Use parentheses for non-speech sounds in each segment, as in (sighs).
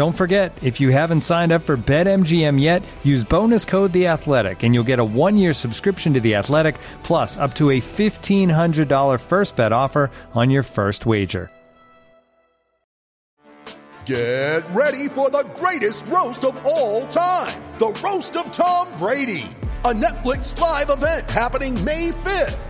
Don't forget, if you haven't signed up for BetMGM yet, use bonus code The Athletic, and you'll get a one-year subscription to The Athletic, plus up to a fifteen hundred dollar first bet offer on your first wager. Get ready for the greatest roast of all time the Roast of Tom Brady, a Netflix live event happening May 5th.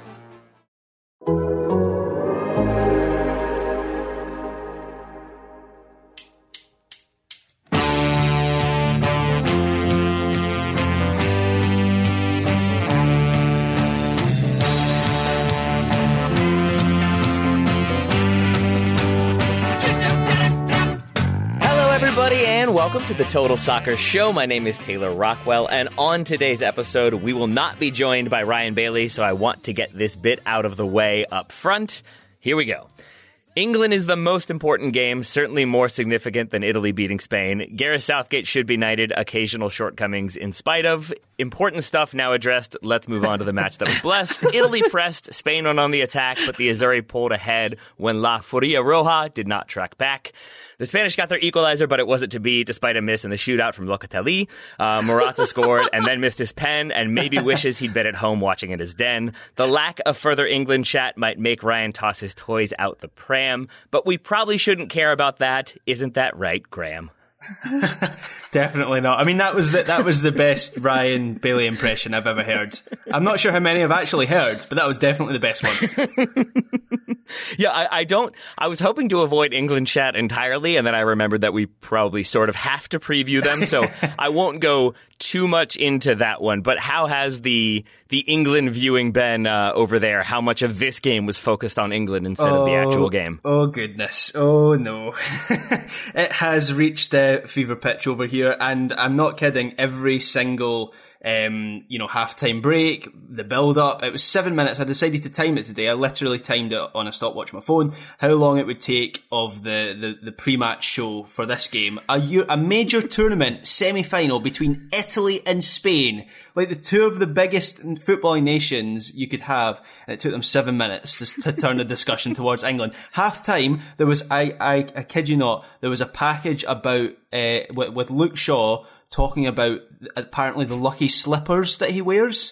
To the Total Soccer Show. My name is Taylor Rockwell, and on today's episode, we will not be joined by Ryan Bailey, so I want to get this bit out of the way up front. Here we go. England is the most important game, certainly more significant than Italy beating Spain. Gareth Southgate should be knighted, occasional shortcomings in spite of. Important stuff now addressed. Let's move on to the match that was blessed. (laughs) Italy pressed, Spain went on the attack, but the Azzurri pulled ahead when La Furia Roja did not track back. The Spanish got their equalizer, but it wasn't to be, despite a miss in the shootout from Locatelli. Uh, Morata scored and then missed his pen and maybe wishes he'd been at home watching in his den. The lack of further England chat might make Ryan toss his toys out the pram, but we probably shouldn't care about that. Isn't that right, Graham? (laughs) Definitely not. I mean, that was the, that was the best Ryan Bailey impression I've ever heard. I'm not sure how many I've actually heard, but that was definitely the best one. (laughs) yeah, I, I, don't. I was hoping to avoid England chat entirely, and then I remembered that we probably sort of have to preview them, so (laughs) I won't go too much into that one. But how has the the England viewing been uh, over there? How much of this game was focused on England instead oh, of the actual game? Oh goodness! Oh no! it has reached fever pitch over here and I'm not kidding. Every single um, you know, halftime break, the build up. It was seven minutes. I decided to time it today. I literally timed it on a stopwatch on my phone. How long it would take of the, the, the pre-match show for this game. A, a major tournament semi-final between Italy and Spain. Like the two of the biggest footballing nations you could have. And it took them seven minutes to, to turn the discussion (laughs) towards England. Half time, there was, I, I, I kid you not, there was a package about, uh, with, with Luke Shaw talking about apparently the lucky slippers that he wears.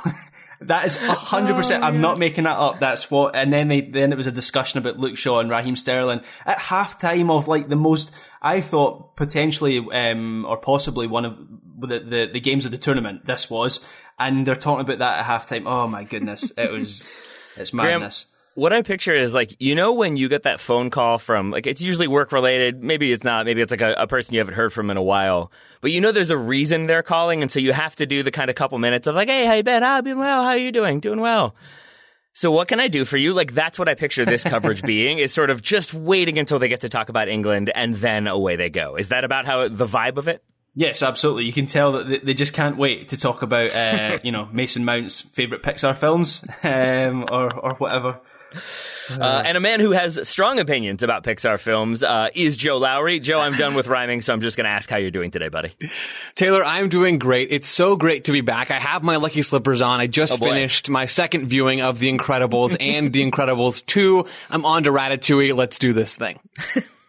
(laughs) that is hundred oh, percent. I'm not making that up. That's what. And then they then it was a discussion about Luke Shaw and Raheem Sterling at halftime of like the most I thought potentially um, or possibly one of the, the the games of the tournament. This was, and they're talking about that at halftime. Oh my goodness, it was it's madness. What I picture is like, you know, when you get that phone call from, like, it's usually work related. Maybe it's not. Maybe it's like a, a, person you haven't heard from in a while. But you know, there's a reason they're calling. And so you have to do the kind of couple minutes of like, hey, how you been? I've been well. How are you doing? Doing well. So what can I do for you? Like, that's what I picture this coverage (laughs) being is sort of just waiting until they get to talk about England and then away they go. Is that about how the vibe of it? Yes, absolutely. You can tell that they just can't wait to talk about, uh, you know, (laughs) Mason Mount's favorite Pixar films, (laughs) um, or, or whatever. Uh, and a man who has strong opinions about Pixar films uh, is Joe Lowry. Joe, I'm done with rhyming, so I'm just going to ask how you're doing today, buddy. Taylor, I'm doing great. It's so great to be back. I have my lucky slippers on. I just Oh, finished my second viewing of The Incredibles and The Incredibles 2. I'm on to Ratatouille. Let's do this thing. (laughs)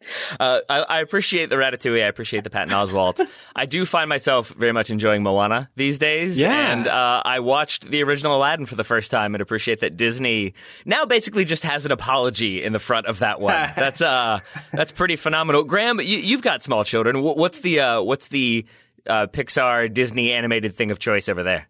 (laughs) Uh, I, I appreciate the Ratatouille. I appreciate the Patton Oswalt. I do find myself very much enjoying Moana these days. Yeah. And uh, I watched the original Aladdin for the first time and appreciate that Disney now basically just has an apology in the front of that one. (laughs) that's uh, that's pretty phenomenal. Graham, you, you've got small children. What's the uh, what's the uh, Pixar Disney animated thing of choice over there?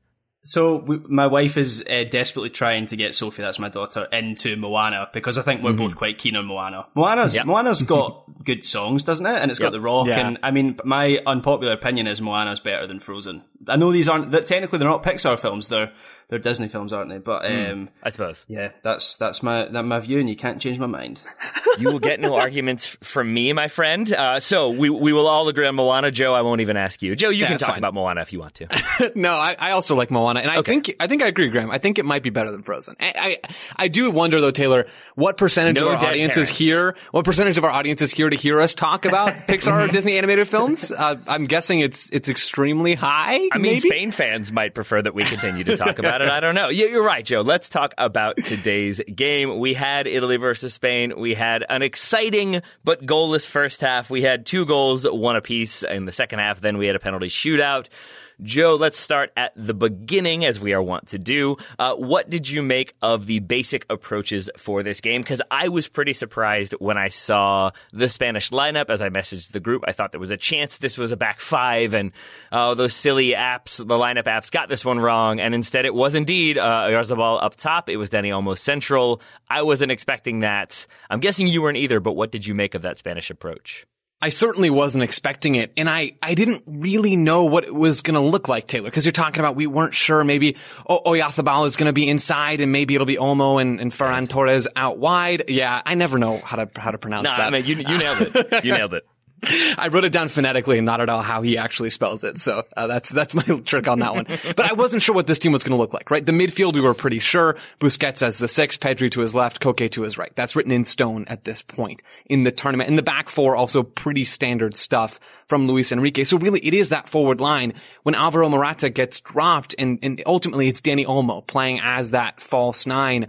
So we, my wife is uh, desperately trying to get Sophie, that's my daughter, into Moana because I think we're both quite keen on Moana. Moana's Yep. Moana's got (laughs) good songs, doesn't it? And it's got The Rock. Yeah. And I mean, my unpopular opinion is Moana's better than Frozen. I know these aren't that technically they're not Pixar films; they're they're Disney films, aren't they? But um, I suppose. yeah, that's that's my that my view, and you can't change my mind. (laughs) You will get no arguments from me, my friend. Uh, so we we will all agree on Moana. Joe, I won't even ask you. Joe, you can talk fine. about Moana if you want to. (laughs) no, I, I also like Moana, and I think I think I agree, Graham. I think it might be better than Frozen. I I, I do wonder though, Taylor, what percentage No of our audience parents. is here? What percentage of our audience is here to hear us talk about (laughs) Pixar or Disney animated films? Uh, I'm guessing it's it's extremely high. I mean, maybe? Spain fans might prefer that we continue to talk about it. I don't know. You're right, Joe. Let's talk about today's game. We had Italy versus Spain. We had an exciting but goalless first half. We had two goals, one apiece in the second half. Then we had a penalty shootout. Joe, let's start at the beginning as we are wont to do. Uh, what did you make of the basic approaches for this game? Because I was pretty surprised when I saw the Spanish lineup as I messaged the group. I thought there was a chance this was a back five, and uh, those silly apps, the lineup apps, got this one wrong. And instead, it was indeed uh, Oyarzabal up top. It was Dani Olmo central. I wasn't expecting that. I'm guessing you weren't either, but what did you make of that Spanish approach? I certainly wasn't expecting it, and I, I didn't really know what it was going to look like, Taylor, because you're talking about we weren't sure maybe oh, o- Oyathabal is going to be inside, and maybe it'll be Olmo and, and Ferran Torres out wide. Yeah, I never know how to how to pronounce Nah, that. I mean, you, you nailed it. You nailed it. (laughs) (laughs) I wrote it down phonetically and not at all how he actually spells it. So uh, that's that's my (laughs) trick on that one. But I wasn't sure what this team was going to look like. Right, the midfield we were pretty sure. Busquets as the six, Pedri to his left, Koke to his right. That's written in stone at this point in the tournament. And the back four also pretty standard stuff from Luis Enrique. So really, it is that forward line when Alvaro Morata gets dropped, and and ultimately it's Danny Olmo playing as that false nine.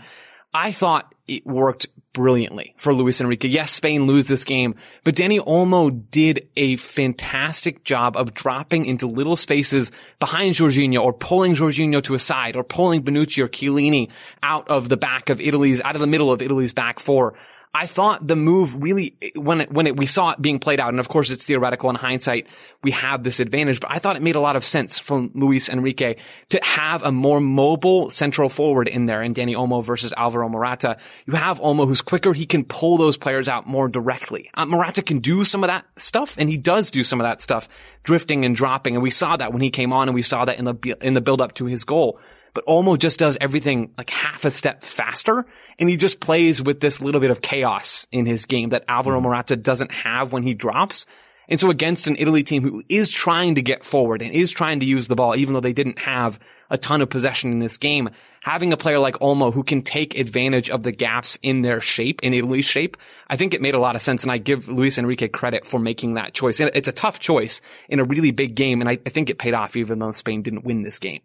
I thought it worked brilliantly for Luis Enrique. Yes, Spain lose this game, but Danny Olmo did a fantastic job of dropping into little spaces behind Jorginho or pulling Jorginho to a side or pulling Bonucci or Chiellini out of the back of Italy's, out of the middle of Italy's back four. I thought the move really, when it, when it, we saw it being played out, and of course it's theoretical in hindsight, we have this advantage, but I thought it made a lot of sense from Luis Enrique to have a more mobile central forward in there in Danny Olmo versus Alvaro Morata. You have Olmo who's quicker. He can pull those players out more directly. Uh, Morata can do some of that stuff, and he does do some of that stuff, drifting and dropping, and we saw that when he came on, and we saw that in the, in the build up to his goal but Olmo just does everything like half a step faster, and he just plays with this little bit of chaos in his game that Alvaro mm-hmm. Morata doesn't have when he drops. And so against an Italy team who is trying to get forward and is trying to use the ball, even though they didn't have a ton of possession in this game, having a player like Olmo who can take advantage of the gaps in their shape, in Italy's shape, I think it made a lot of sense. And I give Luis Enrique credit for making that choice. And it's a tough choice in a really big game. And I, I think it paid off even though Spain didn't win this game.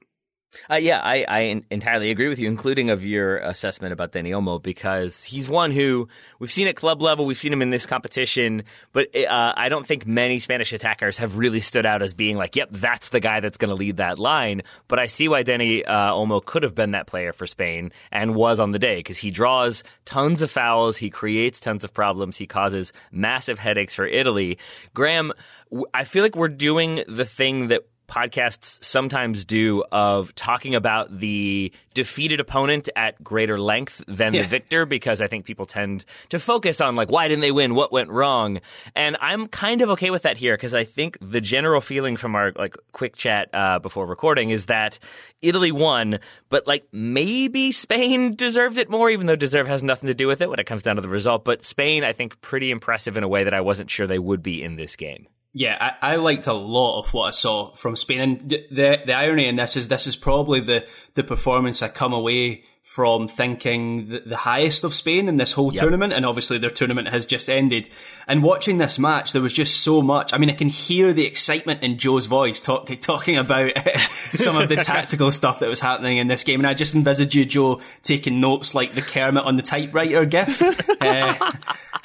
Uh, yeah, I, I entirely agree with you, including of your assessment about Danny Olmo, because he's one who we've seen at club level, we've seen him in this competition, but uh, I don't think many Spanish attackers have really stood out as being like, yep, that's the guy that's going to lead that line. But I see why Danny uh, Olmo could have been that player for Spain and was on the day, because he draws tons of fouls, he creates tons of problems, he causes massive headaches for Italy. Graham, I feel like we're doing the thing that podcasts sometimes do of talking about the defeated opponent at greater length than the victor because I think people tend to focus on like why didn't they win? What went wrong? And I'm kind of okay with that here because I think the general feeling from our like quick chat uh, before recording is that Italy won but like maybe Spain (laughs) deserved it more even though deserve has nothing to do with it when it comes down to the result. But Spain I think pretty impressive in a way that I wasn't sure they would be in this game Yeah, I, I liked a lot of what I saw from Spain, and the, the irony in this is this is probably the the performance I come away from thinking the, the highest of Spain in this whole yep. tournament, and obviously their tournament has just ended. And watching this match, there was just so much. I mean, I can hear the excitement in Joe's voice talk, talking about (laughs) some of the (laughs) tactical stuff that was happening in this game, and I just envisage you, Joe, taking notes like the Kermit on the typewriter gif, uh,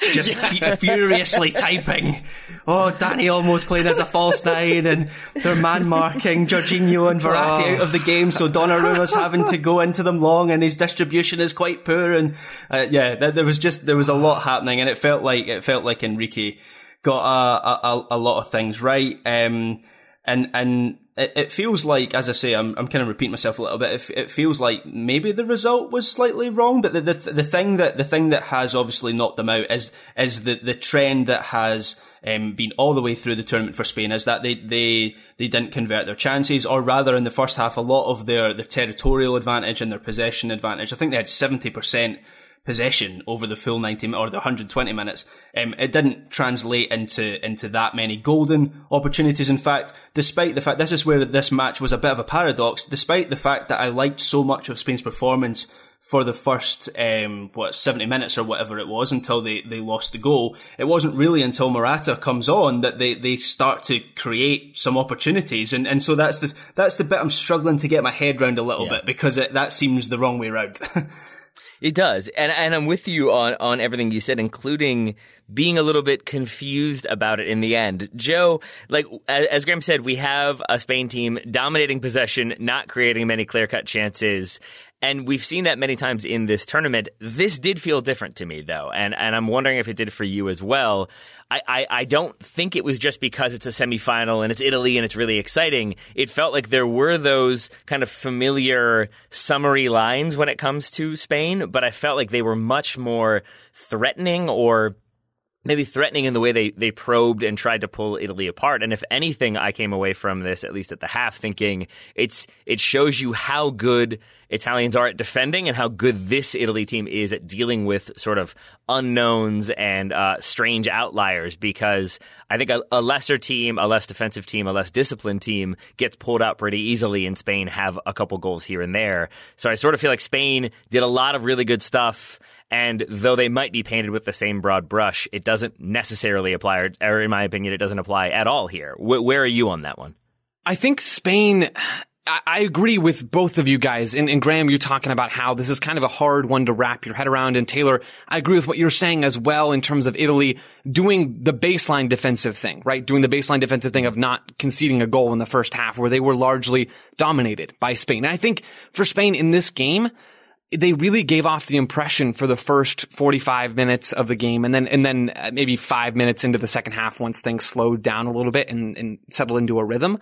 (laughs) just furiously typing. Oh, Danny Olmo playing as a false nine, and they're man marking Jorginho and Verratti oh. out of the game, so Donnarumma's having to go into them long, and his distribution is quite poor. And uh, yeah, there was just there was a lot happening, and it felt like it felt like Enrique got a a, a lot of things right. Um, and and it, it, feels like, as I say, I'm I'm kind of repeating myself a little bit. It, it feels like maybe the result was slightly wrong, but the, the the thing that the thing that has obviously knocked them out is is the the trend that has um, been all the way through the tournament for Spain is that they, they, they didn't convert their chances, or rather in the first half, a lot of their, their territorial advantage and their possession advantage. I think they had 70% possession over the full 90 or the 120 minutes. Um, it didn't translate into, into that many golden opportunities. In fact, despite the fact, this is where this match was a bit of a paradox, despite the fact that I liked so much of Spain's performance for the first um, what seventy minutes or whatever it was until they, they lost the goal. It wasn't really until Morata comes on that they, they start to create some opportunities, and, and so that's the that's the bit I'm struggling to get my head around a little yeah. bit because it, that seems the wrong way around. (laughs) it does, and and I'm with you on on everything you said, including being a little bit confused about it in the end. Joe, like as Graham said, we have a Spain team dominating possession, not creating many clear cut chances, and we've seen that many times in this tournament. This did feel different to me, though, and and I'm wondering if it did for you as well. I, I, I don't think it was just because it's a semifinal and it's Italy and it's really exciting. It felt like there were those kind of familiar summary lines when it comes to Spain, but I felt like they were much more threatening or maybe threatening in the way they, they probed and tried to pull Italy apart. And if anything, I came away from this, at least at the half, thinking it's it shows you how good Italians are at defending and how good this Italy team is at dealing with sort of unknowns and uh, strange outliers. Because I think a, a, lesser team, a less defensive team, a less disciplined team gets pulled out pretty easily, and Spain have a couple goals here and there. So I sort of feel like Spain did a lot of really good stuff and though they might be painted with the same broad brush, it doesn't necessarily apply, or, in my opinion, it doesn't apply at all here. where are you on that one? I think Spain, I agree with both of you guys. And, and, Graham, you're talking about how this is kind of a hard one to wrap your head around. And Taylor, I agree with what you're saying as well in terms of Italy doing the baseline defensive thing, right? Doing the baseline defensive thing of not conceding a goal in the first half where they were largely dominated by Spain. And I think for Spain in this game, they really gave off the impression for the first 45 minutes of the game and then and then uh, maybe 5 minutes into the second half once things slowed down a little bit and, and settled into a rhythm.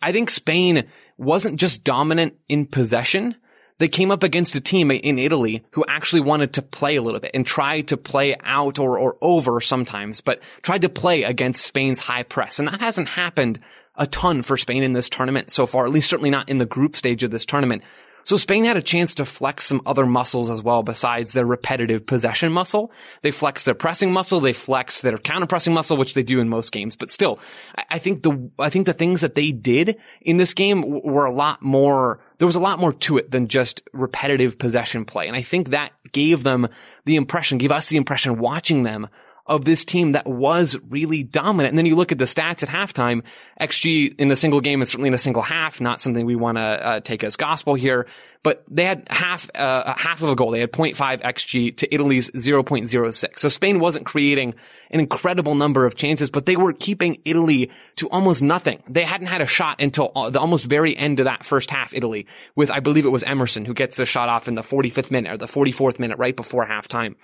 I think Spain wasn't just dominant in possession. They came up against a team in Italy who actually wanted to play a little bit and tried to play out or, or over sometimes, but tried to play against Spain's high press. And that hasn't happened a ton for Spain in this tournament so far, at least certainly not in the group stage of this tournament. So Spain had a chance to flex some other muscles as well besides their repetitive possession muscle. They flex their pressing muscle, they flex their counter pressing muscle, which they do in most games. But still, I think the, I think the things that they did in this game were a lot more, there was a lot more to it than just repetitive possession play. And I think that gave them the impression, gave us the impression watching them of this team that was really dominant. And then you look at the stats at halftime, XG in a single game and certainly in a single half, not something we want to uh, take as gospel here, but they had half, uh, half of a goal. They had 0.5 XG to Italy's 0.06. So Spain wasn't creating an incredible number of chances, but they were keeping Italy to almost nothing. They hadn't had a shot until uh, the almost very end of that first half, Italy, with, I believe it was Emerson who gets a shot off in the 45th minute or the 44th minute right before halftime.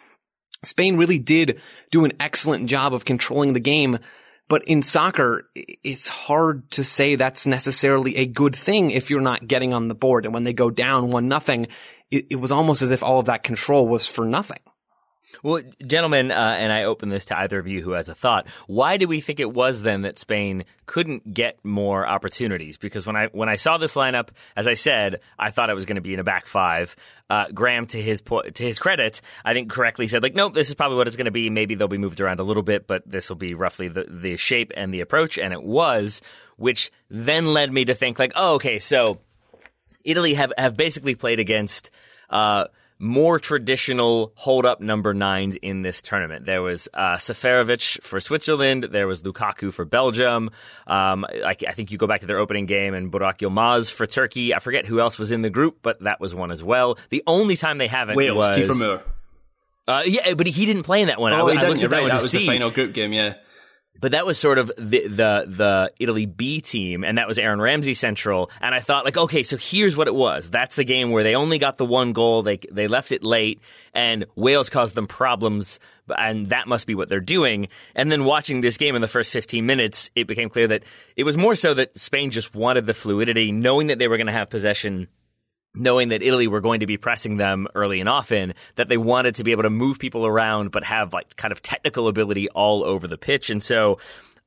Spain really did do an excellent job of controlling the game. But in soccer, it's hard to say that's necessarily a good thing if you're not getting on the board. And when they go down one nothing, it, it was almost as if all of that control was for nothing. Well, gentlemen, uh, and I open this to either of you who has a thought. Why do we think it was then that Spain couldn't get more opportunities? Because when I when I saw this lineup, as I said, I thought it was going to be in a back five. Uh, Graham, to his po- to his credit, I think correctly said like, nope, this is probably what it's going to be. Maybe they'll be moved around a little bit, but this will be roughly the the shape and the approach, and it was, which then led me to think like, oh, okay, so Italy have have basically played against uh, more traditional hold up number nines in this tournament. There was uh, Seferovic for Switzerland. There was Lukaku for Belgium. Um, I, I, think you go back to their opening game and Burak Yilmaz for Turkey. I forget who else was in the group, but that was one as well. The only time they haven't Wales, was Kiefer Moore. Uh, yeah, but he didn't play in that one. Oh, I, he I didn't. looked You're that one That to was see. the final group game. Yeah. But that was sort of the, the the Italy B team, and that was Aaron Ramsey central. And I thought, like, okay, so here's what it was. That's the game where they only got the one goal. They they left it late, and Wales caused them problems, and that must be what they're doing. And then watching this game in the first 15 minutes, it became clear that it was more so that Spain just wanted the fluidity, knowing that they were going to have possession knowing that Italy were going to be pressing them early and often, that they wanted to be able to move people around, but have like kind of technical ability all over the pitch. And so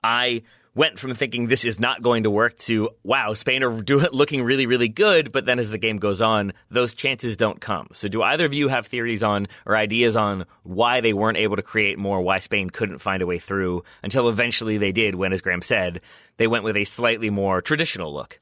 I went from thinking this is not going to work to wow, Spain are do- (laughs) looking really, really good. But then as the game goes on, those chances don't come. So do either of you have theories on or ideas on why they weren't able to create more, why Spain couldn't find a way through until eventually they did when, as Graham said, they went with a slightly more traditional look?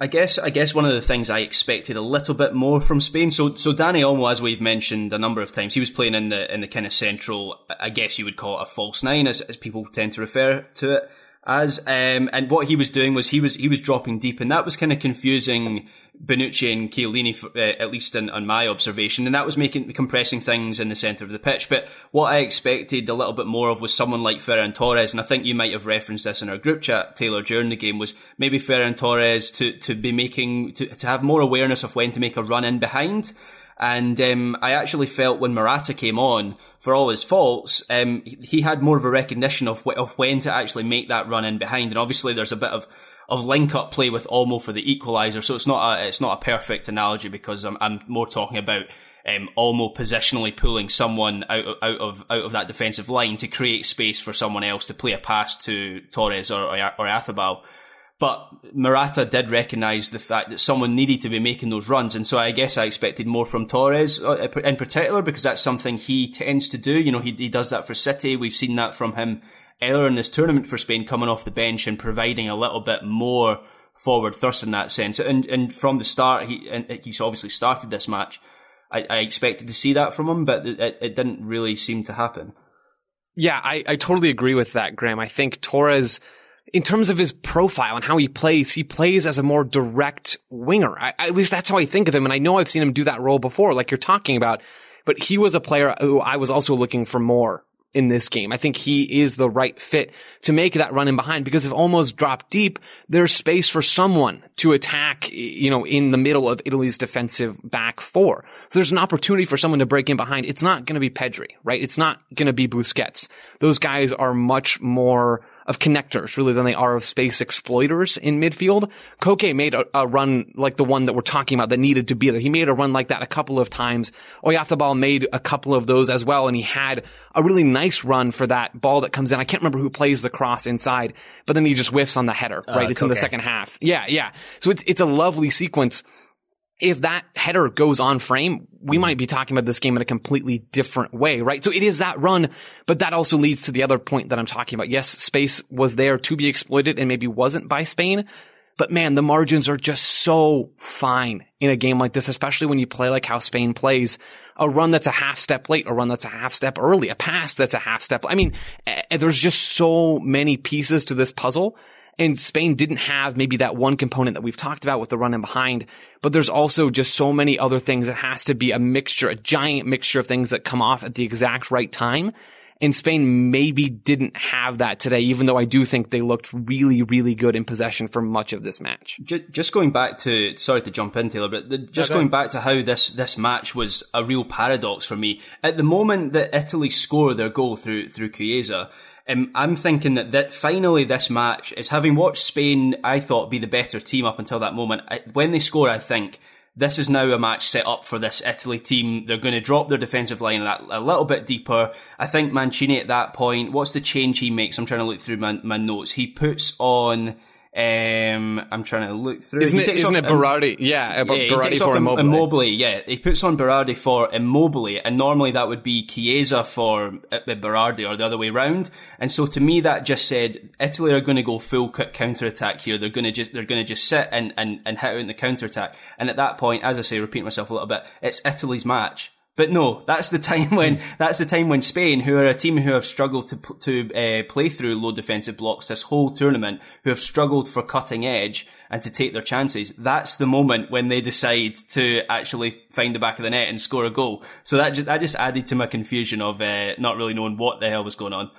I guess I guess one of the things I expected a little bit more from Spain. So so Dani Olmo, as we've mentioned a number of times, he was playing in the in the kind of central. I guess you would call it a false nine, as, as people tend to refer to it as. Um, and what he was doing was he was he was dropping deep, and that was kind of confusing Bonucci and Chiellini, uh, at least in, on my observation, and that was making compressing things in the centre of the pitch. But what I expected a little bit more of was someone like Ferran Torres, and I think you might have referenced this in our group chat, Taylor, during the game, was maybe Ferran Torres to to be making to to have more awareness of when to make a run in behind. And um, I actually felt when Morata came on, for all his faults, um, he had more of a recognition of of when to actually make that run in behind. And obviously, there's a bit of of link up play with Olmo for the equaliser. So it's not a it's not a perfect analogy because I'm I'm more talking about um, positionally pulling someone out of, out of out of that defensive line to create space for someone else to play a pass to Torres or or, or Athabal. But Morata did recognise the fact that someone needed to be making those runs, and so I guess I expected more from Torres uh, in particular because that's something he tends to do. You know, he he does that for City. We've seen that from him earlier in this tournament for Spain, coming off the bench and providing a little bit more forward thrust in that sense. And and from the start, he and he's obviously started this match. I, I expected to see that from him, but it, it didn't really seem to happen. Yeah, I, I totally agree with that, Graham. I think Torres, in terms of his profile and how he plays, he plays as a more direct winger. I, at least that's how I think of him. And I know I've seen him do that role before, like you're talking about. But he was a player who I was also looking for more in this game. I think he is the right fit to make that run in behind because if Olmo dropped deep, there's space for someone to attack, you know, in the middle of Italy's defensive back four. So there's an opportunity for someone to break in behind. It's not going to be Pedri, right? It's not going to be Busquets. Those guys are much more of connectors really than they are of space exploiters in midfield. Koke made a, a, run like the one that we're talking about that needed to be there. He made a run like that a couple of times. Oyarzabal made a couple of those as well, and he had a really nice run for that ball that comes in. I can't remember who plays the cross inside, but then he just whiffs on the header, right? Uh, it's in the second half. Yeah, yeah. So it's it's a lovely sequence if that header goes on frame, we might be talking about this game in a completely different way, right? So it is that run, but that also leads to the other point that I'm talking about. Yes, space was there to be exploited and maybe wasn't by Spain, but man, the margins are just so fine in a game like this, especially when you play like how Spain plays. A run that's a half step late, a run that's a half step early, a pass that's a half step. I mean, eh, there's just so many pieces to this puzzle. And Spain didn't have maybe that one component that we've talked about with the run in behind, but there's also just so many other things. It has to be a mixture, a giant mixture of things that come off at the exact right time. And Spain maybe didn't have that today, even though I do think they looked really, really good in possession for much of this match. Ju- Just going back to, sorry to jump in, Taylor, but the, just go going back to how this, this match was a real paradox for me. At the moment that Italy score their goal through, through Chiesa, um, I'm thinking that, that finally this match is having watched Spain, I thought be the better team up until that moment. I, when they score, I think this is now a match set up for this Italy team. They're going to drop their defensive line a, little bit deeper. I think Mancini at that point, what's the change he makes? I'm trying to look through my, my notes. He puts on Um, I'm trying to look through. Isn't He it, isn't it Berardi? Yeah, yeah, he Berardi takes for off Immobile. Immobile. Yeah, he puts on Berardi for Immobile, and normally that would be Chiesa for uh, Berardi or the other way round. And so to me, that just said Italy are going to go full counter attack here. They're going to just they're going to just sit and and and hit out in the counter attack. And at that point, as I say, repeat myself a little bit, it's Italy's match. But no, that's the (laughs) time when that's the time when Spain, who are a team who have struggled to to uh, play through low defensive blocks this whole tournament, who have struggled for cutting edge and to take their chances. That's the moment when they decide to actually find the back of the net and score a goal. So that just, that just added to my confusion of uh, not really knowing what the hell was going on.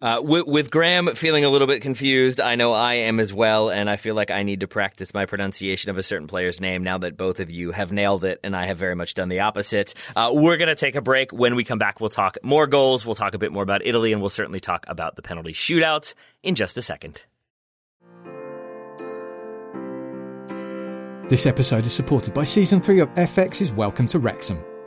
Uh, with, with Graham feeling a little bit confused, I know I am as well, and I feel like I need to practice my pronunciation of a certain player's name now that both of you have nailed it, and I have very much done the opposite. Uh, we're going to take a break. When we come back, we'll talk more goals, we'll talk a bit more about Italy, and we'll certainly talk about the penalty shootout in just a second. This episode is supported by Season 3 of FX's Welcome to Wrexham.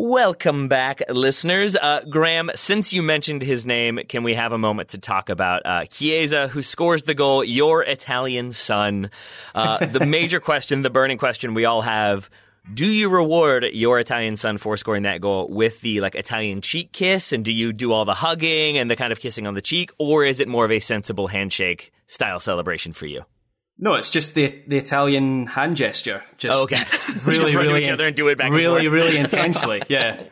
Welcome back, listeners. Uh, Graham, since you mentioned his name, can we have a moment to talk about uh, Chiesa, who scores the goal, your Italian son? Uh, the (laughs) major question, the burning question we all have. Do you reward your Italian son for scoring that goal with the like Italian cheek kiss, and do you do all the hugging and the kind of kissing on the cheek, or is it more of a sensible handshake style celebration for you? No, it's just the the Italian hand gesture. Just Oh, Okay. (laughs) (laughs) really, really, each other and do it back really, really (laughs) intensely. Yeah.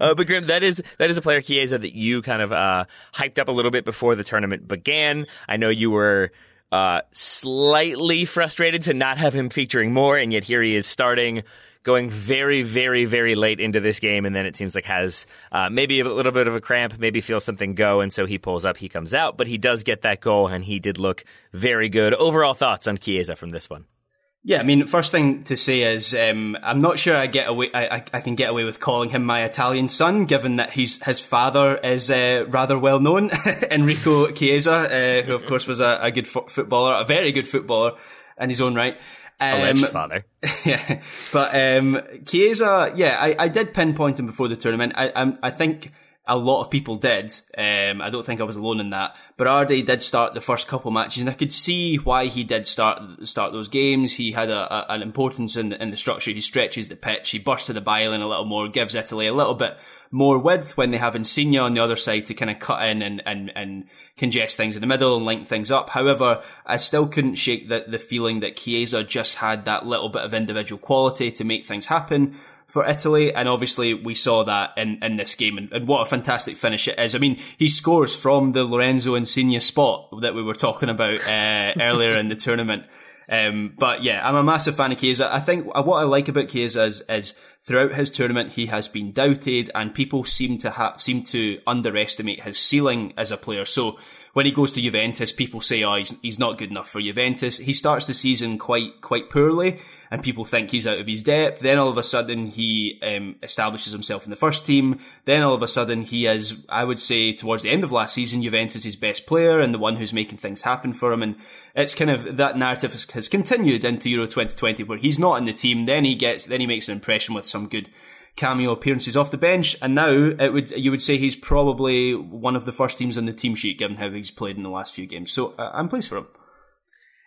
Uh, but Graham, that is that is a player Chiesa that you kind of uh, hyped up a little bit before the tournament began. I know you were uh, slightly frustrated to not have him featuring more, and yet here he is starting, going very, very, very late into this game, and then it seems like has uh, maybe a little bit of a cramp, maybe feels something go, and so he pulls up, he comes out, but he does get that goal, and he did look very good. Overall thoughts on Chiesa from this one? Yeah, I mean, first thing to say is um, I'm not sure I get away. I, I, can get away with calling him my Italian son, given that he's his father is uh, rather well known, (laughs) Enrico Chiesa, uh, who of course was a, a good fo- footballer, a very good footballer in his own right. Um, Alleged (laughs) father. yeah, but um, Chiesa, yeah, I, I did pinpoint him before the tournament. I, I, I think a lot of people did. Um, I don't think I was alone in that. Berardi did start the first couple matches, and I could see why he did start start those games. He had a, a, an importance in the, in the structure. He stretches the pitch. He bursts to the byline a little more, gives Italy a little bit more width when they have Insigne on the other side to kind of cut in and, and, and congest things in the middle and link things up. However, I still couldn't shake the, the feeling that Chiesa just had that little bit of individual quality to make things happen for Italy, and obviously we saw that in, in this game, and, and what a fantastic finish it is. I mean, he scores from the Lorenzo Insigne spot that we were talking about uh, (laughs) earlier in the tournament. Um, but yeah, I'm a massive fan of Chiesa. I think what I like about Chiesa is, is throughout his tournament he has been doubted, and people seem to have seem to underestimate his ceiling as a player. So when he goes to Juventus, people say, "Oh, he's he's not good enough for Juventus." He starts the season quite quite poorly, and people think he's out of his depth. Then all of a sudden he um, establishes himself in the first team. Then all of a sudden he is, I would say, towards the end of last season, Juventus' best player and the one who's making things happen for him. And it's kind of that narrative has, has continued into Euro 2020, where he's not in the team. Then he gets, then he makes an impression with some good cameo appearances off the bench, and now it would you would say he's probably one of the first teams on the team sheet, given how he's played in the last few games. So uh, I'm pleased for him.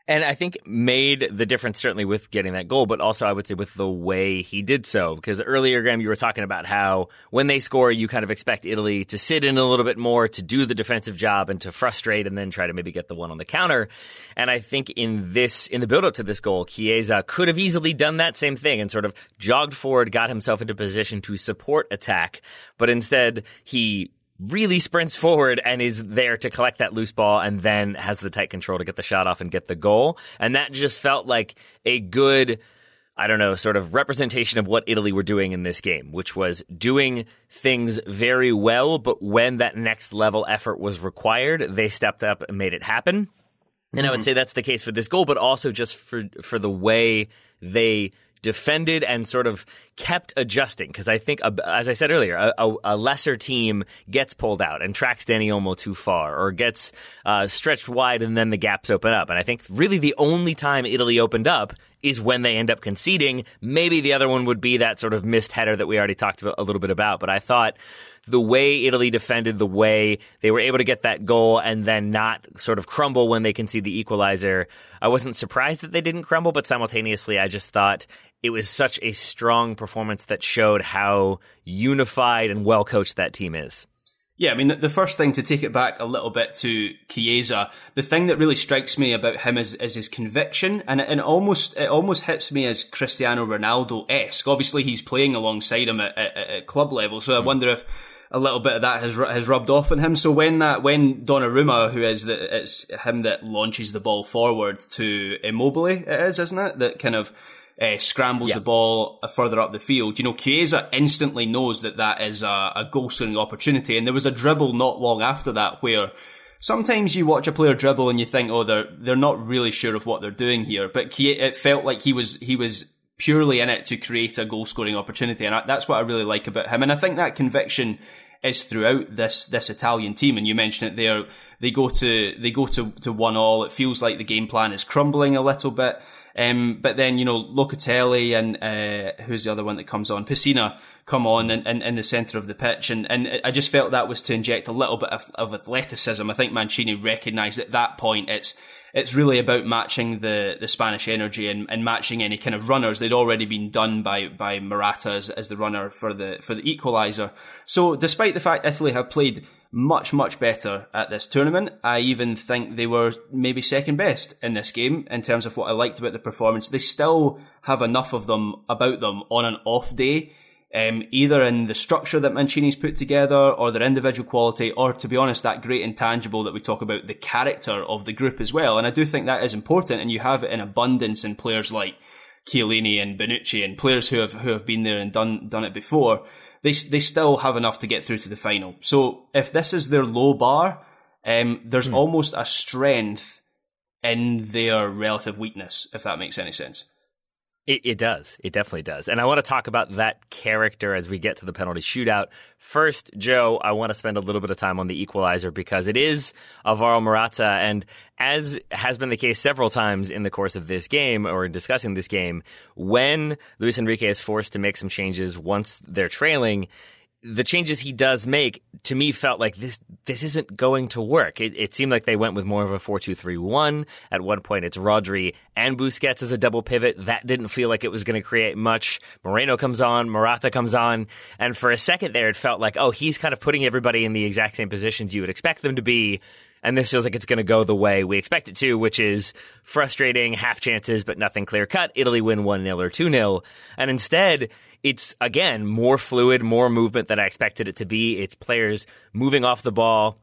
And I think made the difference certainly with getting that goal, but also I would say with the way he did so. Because earlier, Graham, you were talking about how when they score, you kind of expect Italy to sit in a little bit more, to do the defensive job and to frustrate and then try to maybe get the one on the counter. And I think in this, in the build up to this goal, Chiesa could have easily done that same thing and sort of jogged forward, got himself into position to support attack. But instead, he really sprints forward and is there to collect that loose ball and then has the tight control to get the shot off and get the goal. And that just felt like a good, I don't know, sort of representation of what Italy were doing in this game, which was doing things very well, but when that next level effort was required, they stepped up and made it happen. And mm-hmm. I would mm-hmm. say that's the case for this goal, but also just for for the way they defended and sort of kept adjusting because I think, as I said earlier, a, a, lesser team gets pulled out and tracks Dani Olmo too far or gets uh, stretched wide and then the gaps open up. And I think really the only time Italy opened up is when they end up conceding. Maybe the other one would be that sort of missed header that we already talked a little bit about. But I thought the way Italy defended, the way they were able to get that goal and then not sort of crumble when they concede the equalizer. I wasn't surprised that they didn't crumble, but simultaneously, I just thought it was such a strong performance that showed how unified and well coached that team is. Yeah, I mean, the first thing to take it back a little bit to Chiesa, the thing that really strikes me about him is, is his conviction, and, and it almost it almost hits me as Cristiano Ronaldo esque. Obviously, he's playing alongside him at, at, at club level, so I mm. wonder if a little bit of that has has rubbed off on him. So when that when Donnarumma, who is the it's him that launches the ball forward to Immobile, it is, isn't it? That kind of uh, scrambles yeah. the ball further up the field. You know, Chiesa instantly knows that that is a, a goal scoring opportunity. And there was a dribble not long after that where sometimes you watch a player dribble and you think, oh, they're they're not really sure of what they're doing here. But it felt like he was he was purely in it to create a goal scoring opportunity, and that's what I really like about him. And I think that conviction is throughout this this Italian team. And you mentioned it there; they go to they go to to one all. It feels like the game plan is crumbling a little bit. Um, but then, you know, Locatelli and, uh, who's the other one that comes on? Pessina come on in, in, in, the centre of the pitch. And, and I just felt that was to inject a little bit of, of athleticism. I think Mancini recognised at that point it's, it's really about matching the, the Spanish energy and, and matching any kind of runners. They'd already been done by, by Morata as, as the runner for the, for the equaliser. So despite the fact Italy have played much, much better at this tournament. I even think they were maybe second best in this game in terms of what I liked about the performance. They still have enough of them about them on an off day, um, either in the structure that Mancini's put together or their individual quality, or to be honest, that great intangible that we talk about, the character of the group as well. And I do think that is important, and you have it in abundance in players like Chiellini and Bonucci and players who have who have been there and done done it before they they still have enough to get through to the final. So if this is their low bar, um, there's hmm. almost a strength in their relative weakness, if that makes any sense. It, it, does. It definitely does. And I want to talk about that character as we get to the penalty shootout. First, Joe, I want to spend a little bit of time on the equalizer because it is Alvaro Morata. And as has been the case several times in the course of this game or in discussing this game, when Luis Enrique is forced to make some changes once they're trailing, the changes he does make to me felt like this this isn't going to work. It, it seemed like they went with more of a four two three one. At one point, it's Rodri and Busquets as a double pivot. That didn't feel like it was going to create much. Moreno comes on, Morata comes on, and for a second there, it felt like oh, he's kind of putting everybody in the exact same positions you would expect them to be. And this feels like it's going to go the way we expect it to, which is frustrating, half chances, but nothing clear cut. Italy win 1 0 or 2 0. And instead, it's again more fluid, more movement than I expected it to be. It's players moving off the ball.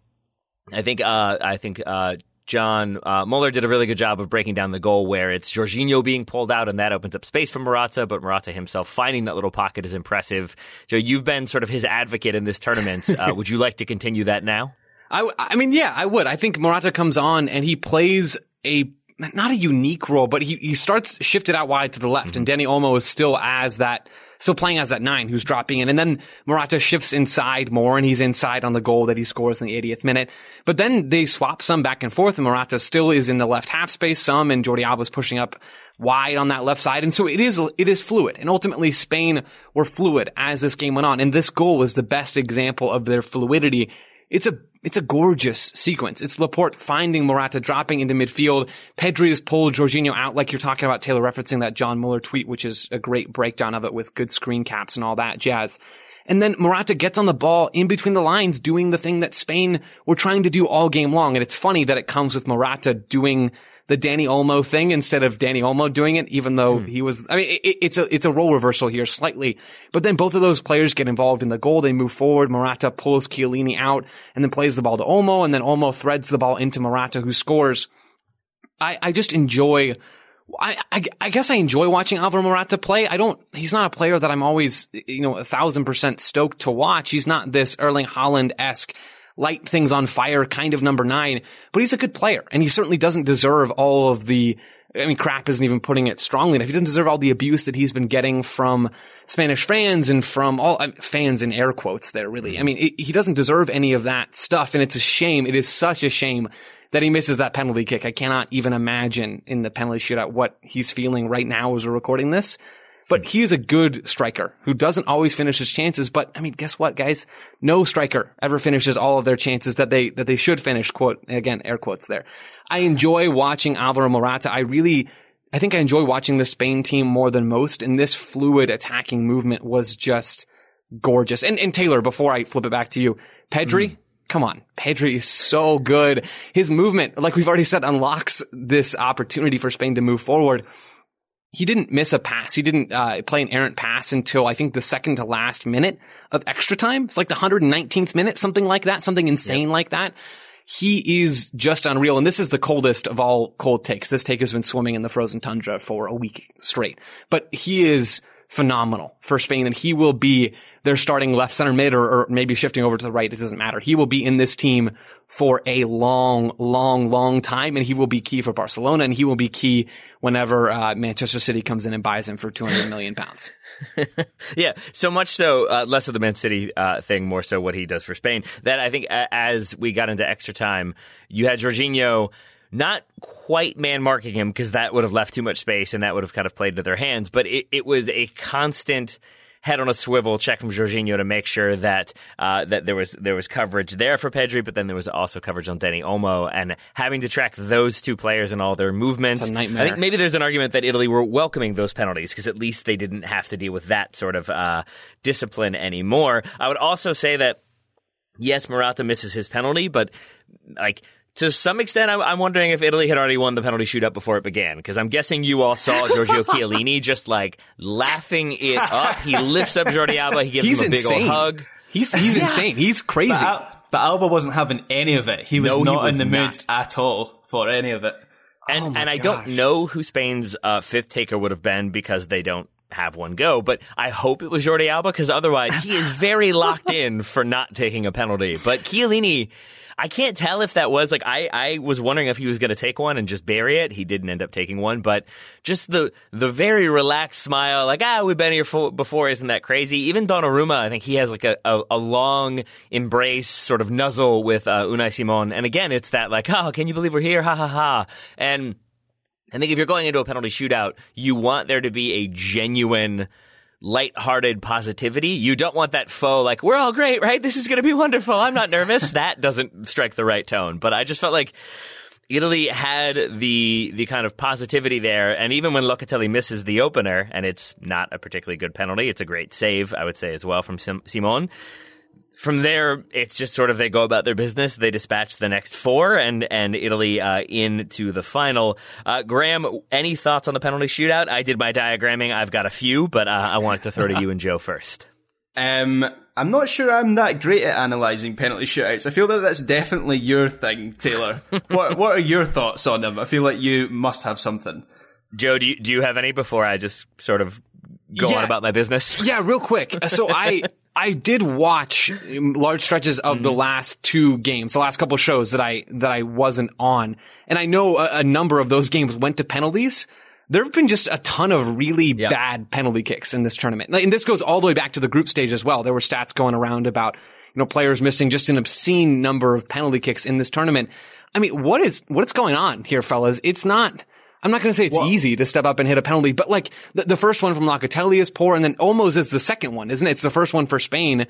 I think uh, I think uh, John uh, Muller did a really good job of breaking down the goal where it's Jorginho being pulled out and that opens up space for Morata, but Morata himself finding that little pocket is impressive. Joe, you've been sort of his advocate in this tournament. (laughs) Uh, would you like to continue that now? I, I mean, yeah, I would. I think Morata comes on and he plays a not a unique role, but he, he starts shifted out wide to the left, mm-hmm. and Dani Olmo is still as that still playing as that nine who's dropping in. And then Morata shifts inside more and he's inside on the goal that he scores in the 80th minute. But then they swap some back and forth and Morata still is in the left half space some and Jordi Alba's pushing up wide on that left side. And so it is, it is fluid. And ultimately Spain were fluid as this game went on. And this goal was the best example of their fluidity it's a it's a gorgeous sequence. It's Laporte finding Morata, dropping into midfield. Pedri has pulled Jorginho out, like you're talking about, Taylor, referencing that John Muller tweet, which is a great breakdown of it with good screen caps and all that jazz. And then Morata gets on the ball in between the lines, doing the thing that Spain were trying to do all game long. And it's funny that it comes with Morata doing the Danny Olmo thing instead of Danny Olmo doing it, even though hmm. he was, I mean, it, it's a, it's a role reversal here slightly, but then both of those players get involved in the goal. They move forward. Morata pulls Chiellini out and then plays the ball to Olmo and then Olmo threads the ball into Morata who scores. I, I just enjoy I, I, I, guess I enjoy watching Alvaro Morata play. I don't, he's not a player that I'm always, you know, a thousand percent stoked to watch. He's not this Erling Haaland-esque light things on fire kind of number nine, but he's a good player and he certainly doesn't deserve all of the, I mean, crap isn't even putting it strongly enough. He doesn't deserve all the abuse that he's been getting from Spanish fans and from all I mean, fans in air quotes there, really. I mm-hmm. mean, it, he doesn't deserve any of that stuff. And it's a shame. It is such a shame that he misses that penalty kick. I cannot even imagine in the penalty shootout what he's feeling right now as we're recording this. But he is a good striker who doesn't always finish his chances. But I mean, guess what, guys? No striker ever finishes all of their chances that they, that they should finish. Quote, again, air quotes there. I enjoy watching Alvaro Morata. I really, I think I enjoy watching the Spain team more than most. And this fluid attacking movement was just gorgeous. And, and Taylor, before I flip it back to you, Pedri, mm come on. Pedri is so good. His movement, like we've already said, unlocks this opportunity for Spain to move forward. He didn't miss a pass. He didn't uh, play an errant pass until I think the second to last minute of extra time. It's like the 119th minute, something like that, something insane yep. like that. He is just unreal. And this is the coldest of all cold takes. This take has been swimming in the frozen tundra for a week straight, but he is phenomenal for Spain and he will be their starting left center mid or, or, maybe shifting over to the right. It doesn't matter. He will be in this team for a long, long, long time and he will be key for Barcelona and he will be key whenever uh, Manchester City comes in and buys him for 200 million pounds. (laughs) yeah, so much so, uh, less of the Man City uh, thing, more so what he does for Spain. That I think as we got into extra time, you had Jorginho not quite man marking him because that would have left too much space and that would have kind of played to their hands. But it, it was a constant head on a swivel check from Jorginho to make sure that uh, that there was there was coverage there for Pedri, but then there was also coverage on Dani Olmo, and having to track those two players and all their movements. It's a nightmare. I think maybe there's an argument that Italy were welcoming those penalties because at least they didn't have to deal with that sort of uh, discipline anymore. I would also say that yes, Morata misses his penalty, but like to some extent, I'm, I'm, wondering if Italy had already won the penalty shootout before it began, because I'm guessing you all saw Giorgio (laughs) Chiellini just like laughing it up. He lifts up Jordi Alba, he gives he's him a insane. big old hug. He's he's yeah. insane. He's crazy. But, but, Alba wasn't having any of it. He was no, not he was in the not. mood at all for any of it. And oh and I don't know who Spain's uh, fifth taker would have been because they don't have one go, but I hope it was Jordi Alba because otherwise he is very locked (laughs) in for not taking a penalty. But Chiellini I can't tell if that was like I I was wondering if he was going to take one and just bury it. He didn't end up taking one, but just the the very relaxed smile, like ah, we've been here for, before, isn't that crazy? Even Donnarumma, I think he has like a, a, a long embrace, sort of nuzzle with uh, Unai Simon, and again, it's that like, oh, can you believe we're here? Ha ha ha, and. I think if you're going into a penalty shootout, you want there to be a genuine light-hearted positivity. You don't want that faux like we're all great, right? This is going to be wonderful. I'm not nervous. (laughs) that doesn't strike the right tone. But I just felt like Italy had the the kind of positivity there, and even when Locatelli misses the opener, and it's not a particularly good penalty, it's a great save, I would say as well from Sim- Simon from there, it's just sort of they go about their business. They dispatch the next four and and Italy uh, into the final. Uh, Graham, any thoughts on the penalty shootout? I did my diagramming. I've got a few, but uh, I wanted to throw to you and Joe first. (laughs) Um, I'm not sure I'm that great at analysing penalty shootouts. I feel that that's definitely your thing, Taylor. (laughs) what What are your thoughts on them? I feel like you must have something. Joe, do you, do you have any before I just sort of go yeah. on about my business? (laughs) Yeah, real quick. So I I did watch large stretches of mm-hmm. the last two games, the last couple shows that I that I wasn't on, and I know a, a number of those games went to penalties. There have been just a ton of really yep. bad penalty kicks in this tournament, and this goes all the way back to the group stage as well. There were stats going around about you know players missing just an obscene number of penalty kicks in this tournament. I mean, what is what is going on here, fellas? It's not I'm not going to say it's well, easy to step up and hit a penalty, but like the, the first one from Locatelli is poor, and then Olmo's is the second one, isn't it? It's the first one for Spain.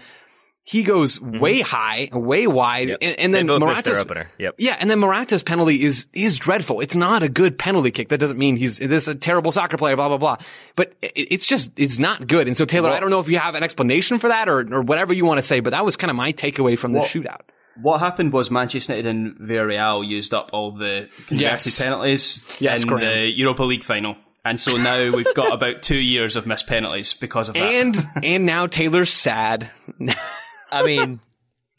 He goes way high, way wide, Yep. and, and then Morata's opener. Yep. Yeah, and then Morata's penalty is is dreadful. It's not a good penalty kick. That doesn't mean he's this is a terrible soccer player. Blah blah blah. But it, it's just it's not good. And so Taylor, I don't know if you have an explanation for that or or whatever you want to say, but that was kind of my takeaway from the What- shootout. What happened was Manchester United and Villarreal used up all the converted Yes. penalties Yes, in Graham. the Europa League final. And so now we've got about two years of missed penalties because of that. And and now Taylor's sad. (laughs) I mean,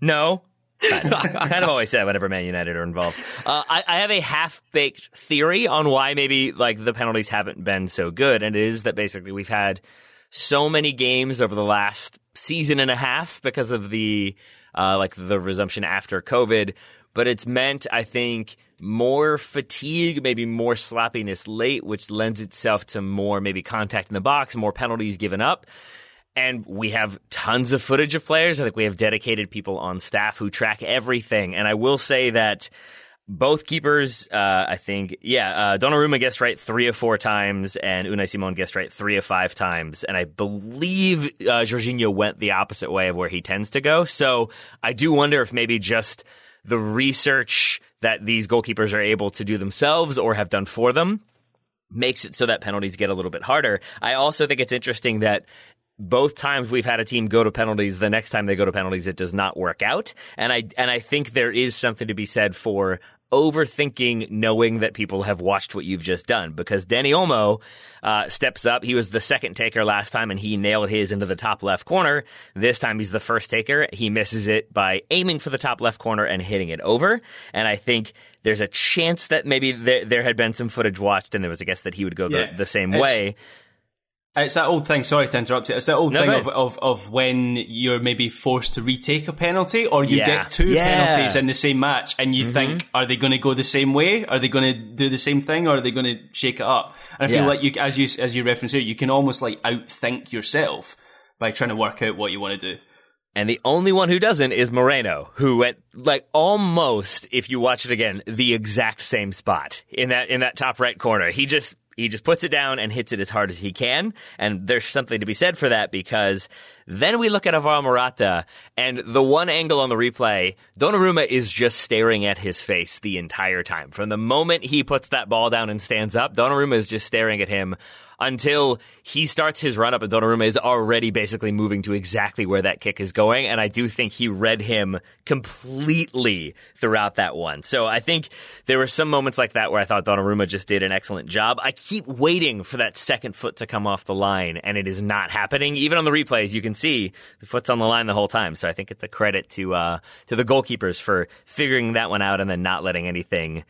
no. I (laughs) kind of always said whenever Man United are involved. Uh, I, I have a half-baked theory on why maybe like the penalties haven't been so good, and it is that basically we've had so many games over the last season and a half because of the uh, like the resumption after COVID. But it's meant, I think, more fatigue, maybe more sloppiness late, which lends itself to more maybe contact in the box, more penalties given up. And we have tons of footage of players. I think we have dedicated people on staff who track everything. And I will say that both keepers, uh, I think, yeah, uh, Donnarumma guessed right three or four times, and Unai Simon guessed right three or five times. And I believe uh, Jorginho went the opposite way of where he tends to go. So I do wonder if maybe just the research that these goalkeepers are able to do themselves or have done for them makes it so that penalties get a little bit harder. I also think it's interesting that both times we've had a team go to penalties, the next time they go to penalties, it does not work out. And I and I think there is something to be said for overthinking knowing that people have watched what you've just done because Danny Olmo uh, steps up. He was the second taker last time and he nailed his into the top left corner. This time he's the first taker. He misses it by aiming for the top left corner and hitting it over. And I think there's a chance that maybe there, there had been some footage watched and there was a guess that he would go Yeah. the, the same It's- way. It's that old thing. Sorry to interrupt you. It's that old No, thing of, of of when you're maybe forced to retake a penalty, or you Yeah. get two Yeah. Mm-hmm. penalties in the same match, and you think, are they going to go the same way? Are they going to do the same thing, or are they going to shake it up? And I feel Yeah. like you, as you as you reference here, you can almost like outthink yourself by trying to work out what you want to do. And the only one who doesn't is Moreno, who went like almost, if you watch it again, the exact same spot in that in that top right corner. He just he just puts it down and hits it as hard as he can. And there's something to be said for that because then we look at Alvaro Morata and the one angle on the replay, Donnarumma is just staring at his face the entire time. From the moment he puts that ball down and stands up, Donnarumma is just staring at him until he starts his run up and Donnarumma is already basically moving to exactly where that kick is going. And I do think he read him completely throughout that one. So I think there were some moments like that where I thought Donnarumma just did an excellent job. I keep waiting for that second foot to come off the line and it is not happening. Even on the replays, you can see the foot's on the line the whole time. So I think it's a credit to, uh, to the goalkeepers for figuring that one out and then not letting anything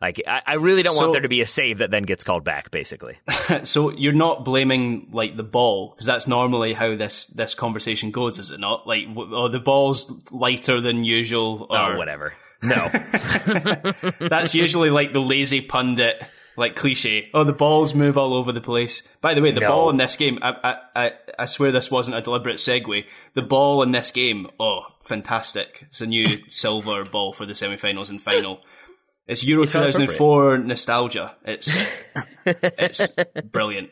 like, I, I really don't So- want there to be a save that then gets called back, basically. (laughs) so you're not blaming like the ball because that's normally how this this conversation goes, is it not? Like, w- oh, the ball's lighter than usual, oh, or Oh, whatever. No. (laughs) (laughs) That's usually like the lazy pundit, like cliche. Oh, the balls move all over the place. By the way, the No. ball in this game, I, I, I, I swear this wasn't a deliberate segue. The ball in this game, oh, fantastic. It's a new silver ball for the semi-finals and final. It's Euro felt 2004 nostalgia. It's, (laughs) it's brilliant.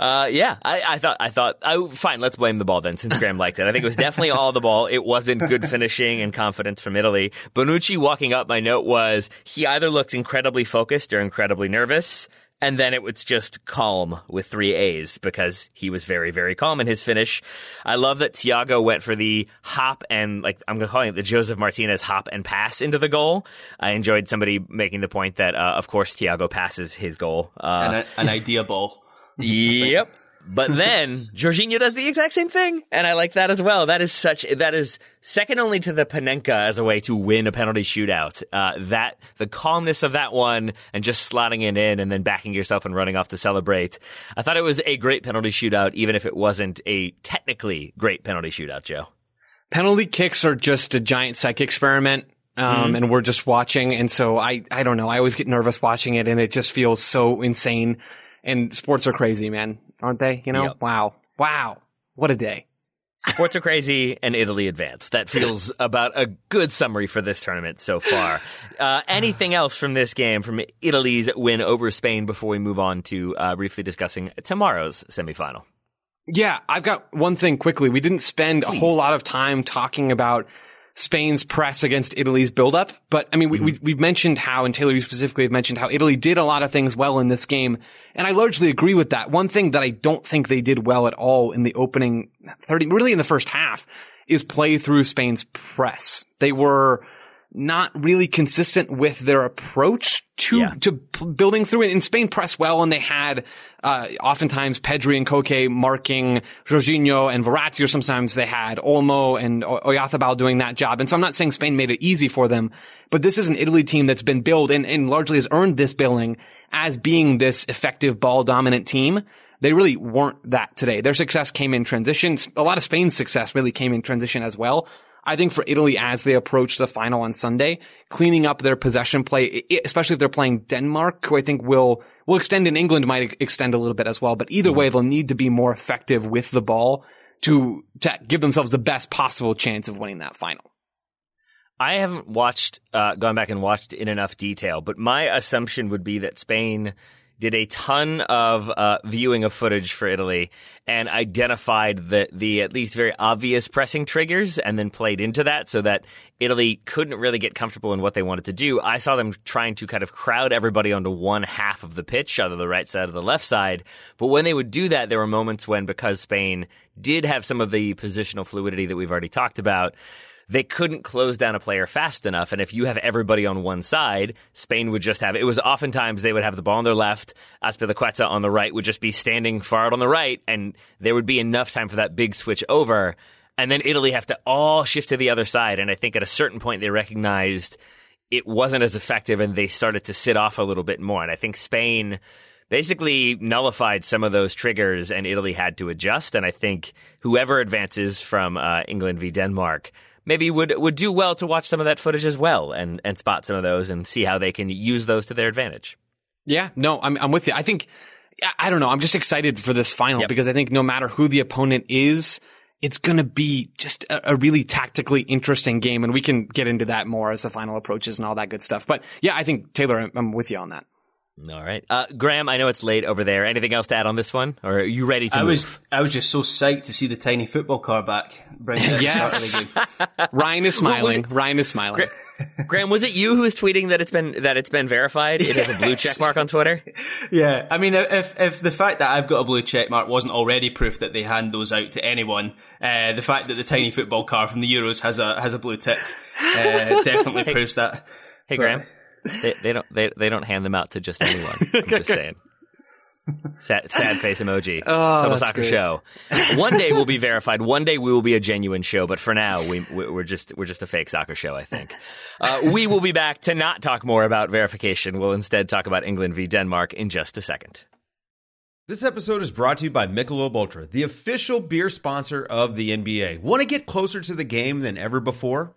Uh, yeah, I, I thought, I thought, oh, fine, let's blame the ball then, since Graham liked it. I think it was definitely all the ball. It wasn't good finishing and confidence from Italy. Bonucci walking up, my note was he either looked incredibly focused or incredibly nervous. And then it was just calm with three A's because he was very, very calm in his finish. I love that Thiago went for the hop and like I'm calling it the Joseph Martinez hop and pass into the goal. I enjoyed somebody making the point that, uh, of course, Thiago passes his goal. Uh, An, an idea ball. (laughs) (laughs) Yep. But (laughs) then Jorginho does the exact same thing, and I like that as well. That is such that is second only to the Panenka as a way to win a penalty shootout. Uh, that the calmness of that one and just slotting it in and then backing yourself and running off to celebrate. I thought it was a great penalty shootout, even if it wasn't a technically great penalty shootout. Joe. penalty kicks are just a giant psych experiment. Um, and we're just watching. And so I, I don't know. I always get nervous watching it and it just feels so insane. And sports are crazy, man. Aren't they? You know? Yep. Wow. Wow. What a day. Sports are crazy and Italy advanced. That feels (laughs) about a good summary for this tournament so far. Uh, anything else from this game, from Italy's win over Spain, before we move on to uh, briefly discussing tomorrow's semifinal? Yeah, I've got one thing quickly. We didn't spend Please. a whole lot of time talking about Spain's press against Italy's buildup. But I mean, mm-hmm. we, we, have mentioned how, and Taylor, you specifically have mentioned how Italy did a lot of things well in this game. And I largely agree with that. One thing that I don't think they did well at all in the opening 30, really in the first half is play through Spain's press. They were, not really consistent with their approach to yeah. to building through it. In Spain, press well, and they had uh, oftentimes Pedri and Koke marking Jorginho and Verratti, or sometimes they had Olmo and Oyarzabal doing that job. And so I'm not saying Spain made it easy for them, but this is an Italy team that's been built and, and largely has earned this billing as being this effective ball dominant team. They really weren't that today. Their success came in transition. A lot of Spain's success really came in transition as well. I think for Italy as they approach the final on Sunday, cleaning up their possession play, especially if they're playing Denmark, who I think will will extend in England might extend a little bit as well. But either way, they'll need to be more effective with the ball to to give themselves the best possible chance of winning that final. I haven't watched, uh, gone back and watched in enough detail, but my assumption would be that Spain did a ton of uh, viewing of footage for Italy and identified the the at least very obvious pressing triggers and then played into that so that Italy couldn't really get comfortable in what they wanted to do. I saw them trying to kind of crowd everybody onto one half of the pitch, either the right side or the left side. But when they would do that, there were moments when because Spain did have some of the positional fluidity that we've already talked about, they couldn't close down a player fast enough. And if you have everybody on one side, Spain would just have it was oftentimes they would have the ball on their left, Azpilicueta on the right would just be standing far out on the right, and there would be enough time for that big switch over. And then Italy have to all shift to the other side. And I think at a certain point they recognized it wasn't as effective and they started to sit off a little bit more. And I think Spain basically nullified some of those triggers and Italy had to adjust. And I think whoever advances from uh, England v Denmark maybe would would do well to watch some of that footage as well and and spot some of those and see how they can use those to their advantage. Yeah, no, I'm I'm with you. I think I don't know. I'm just excited for this final yep. because I think no matter who the opponent is, it's going to be just a, a, really tactically interesting game, and we can get into that more as the final approaches and all that good stuff. But yeah, I think Taylor, I'm, I'm with you on that. All right, uh, Graham. I know it's late over there. Anything else to add on this one, or are you ready to? I move? was I was just so psyched to see the tiny football car back. Bring (laughs) it yes. Ryan is smiling. Ryan is smiling. Graham, was it you who was tweeting that it's been that it's been verified? It yes. has a blue check mark on Twitter. (laughs) Yeah, I mean, if if the fact that I've got a blue check mark wasn't already proof that they hand those out to anyone, uh, the fact that the tiny football car from the Euros has a has a blue tick uh, (laughs) definitely hey, proves that. Hey, but, Graham they, they don't they, they don't hand them out to just anyone. (laughs) I'm just saying. Sad, sad face emoji. Oh, Total Soccer great. Show. One day we'll be verified. One day we will be a genuine show. But for now, we we're just we're just a fake soccer show. I think. Uh, we will be back to not talk more about verification. We'll instead talk about England v Denmark in just a second. This episode is brought to you by Michelob Ultra, the official beer sponsor of the NBA. Want to get closer to the game than ever before?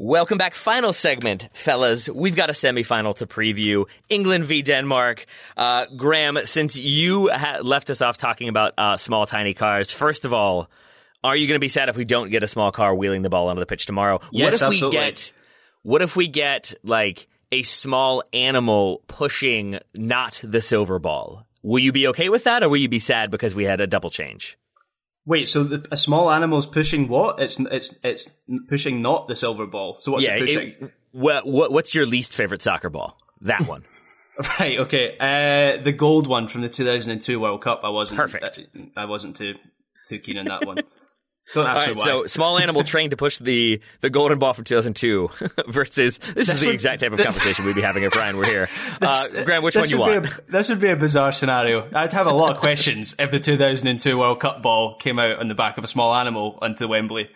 Welcome back. Final segment, fellas. We've got a semifinal to preview. England v Denmark. Uh, Graham, since you ha- left us off talking about uh, small, tiny cars, first of all, are you going to be sad if we don't get a small car wheeling the ball onto the pitch tomorrow? Yes, what if absolutely. we get? What if we get like a small animal pushing not the silver ball? Will you be okay with that, or will you be sad because we had a double change? Wait, so the, a small animal's pushing what? It's it's it's pushing not the silver ball. So what's it pushing? it- what, what, what's your least favorite soccer ball? That one. (laughs) (laughs) Right. Okay. Uh, the gold one from the 2002 World Cup. I wasn't Perfect. I wasn't too too keen on that one. (laughs) Don't ask All me why. so small animal (laughs) trained to push the the golden ball from 2002 (laughs) versus this is the exact type of conversation we'd be having if Ryan were here. (laughs) Uh, Graham, which one you want? A, this would be a bizarre scenario. I'd have a lot of questions if the 2002 World Cup ball came out on the back of a small animal onto Wembley,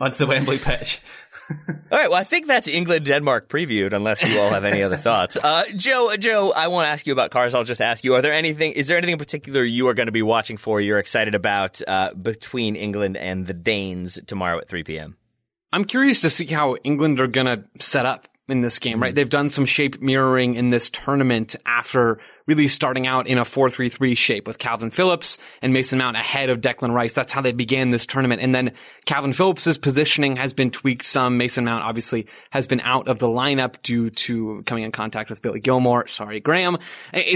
onto the Wembley pitch. All right, well, I think that's England Denmark previewed. Unless you all have any other thoughts, (laughs) uh, Joe. Joe, I want to ask you about cars. I'll just ask you: Are there anything? Is there anything in particular you are going to be watching for? You're excited about uh, between England and the Danes tomorrow at 3 p.m. I'm curious to see how England are going to set up in this game, right? They've done some shape mirroring in this tournament after really starting out in a 4-3-3 shape with Kalvin Phillips and Mason Mount ahead of Declan Rice. That's how they began this tournament. And then Kalvin Phillips's positioning has been tweaked some. Mason Mount obviously has been out of the lineup due to coming in contact with Billy Gilmour. Sorry, Graham.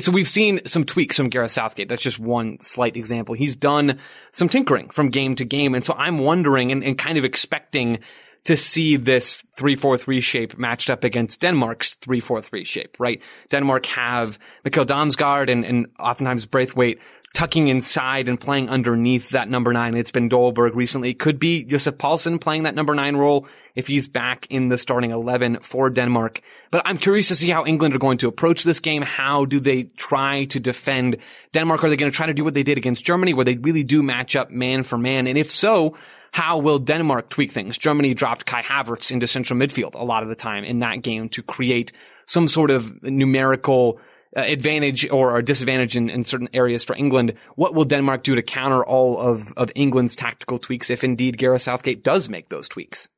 So we've seen some tweaks from Gareth Southgate. That's just one slight example. He's done some tinkering from game to game. And so I'm wondering and, and kind of expecting to see this 3-4-3 shape matched up against Denmark's 3-4-3 shape, right? Denmark have Mikkel Damsgaard and, and oftentimes Braithwaite tucking inside and playing underneath that number nine. It's been Dolberg recently. It could be Yussuf Poulsen playing that number nine role if he's back in the starting 11 for Denmark. But I'm curious to see how England are going to approach this game. How do they try to defend Denmark? Are they going to try to do what they did against Germany where they really do match up man for man? And if so, how will Denmark tweak things? Germany dropped Kai Havertz into central midfield a lot of the time in that game to create some sort of numerical uh, advantage or, disadvantage in, in certain areas for England. What will Denmark do to counter all of, of England's tactical tweaks if indeed Gareth Southgate does make those tweaks?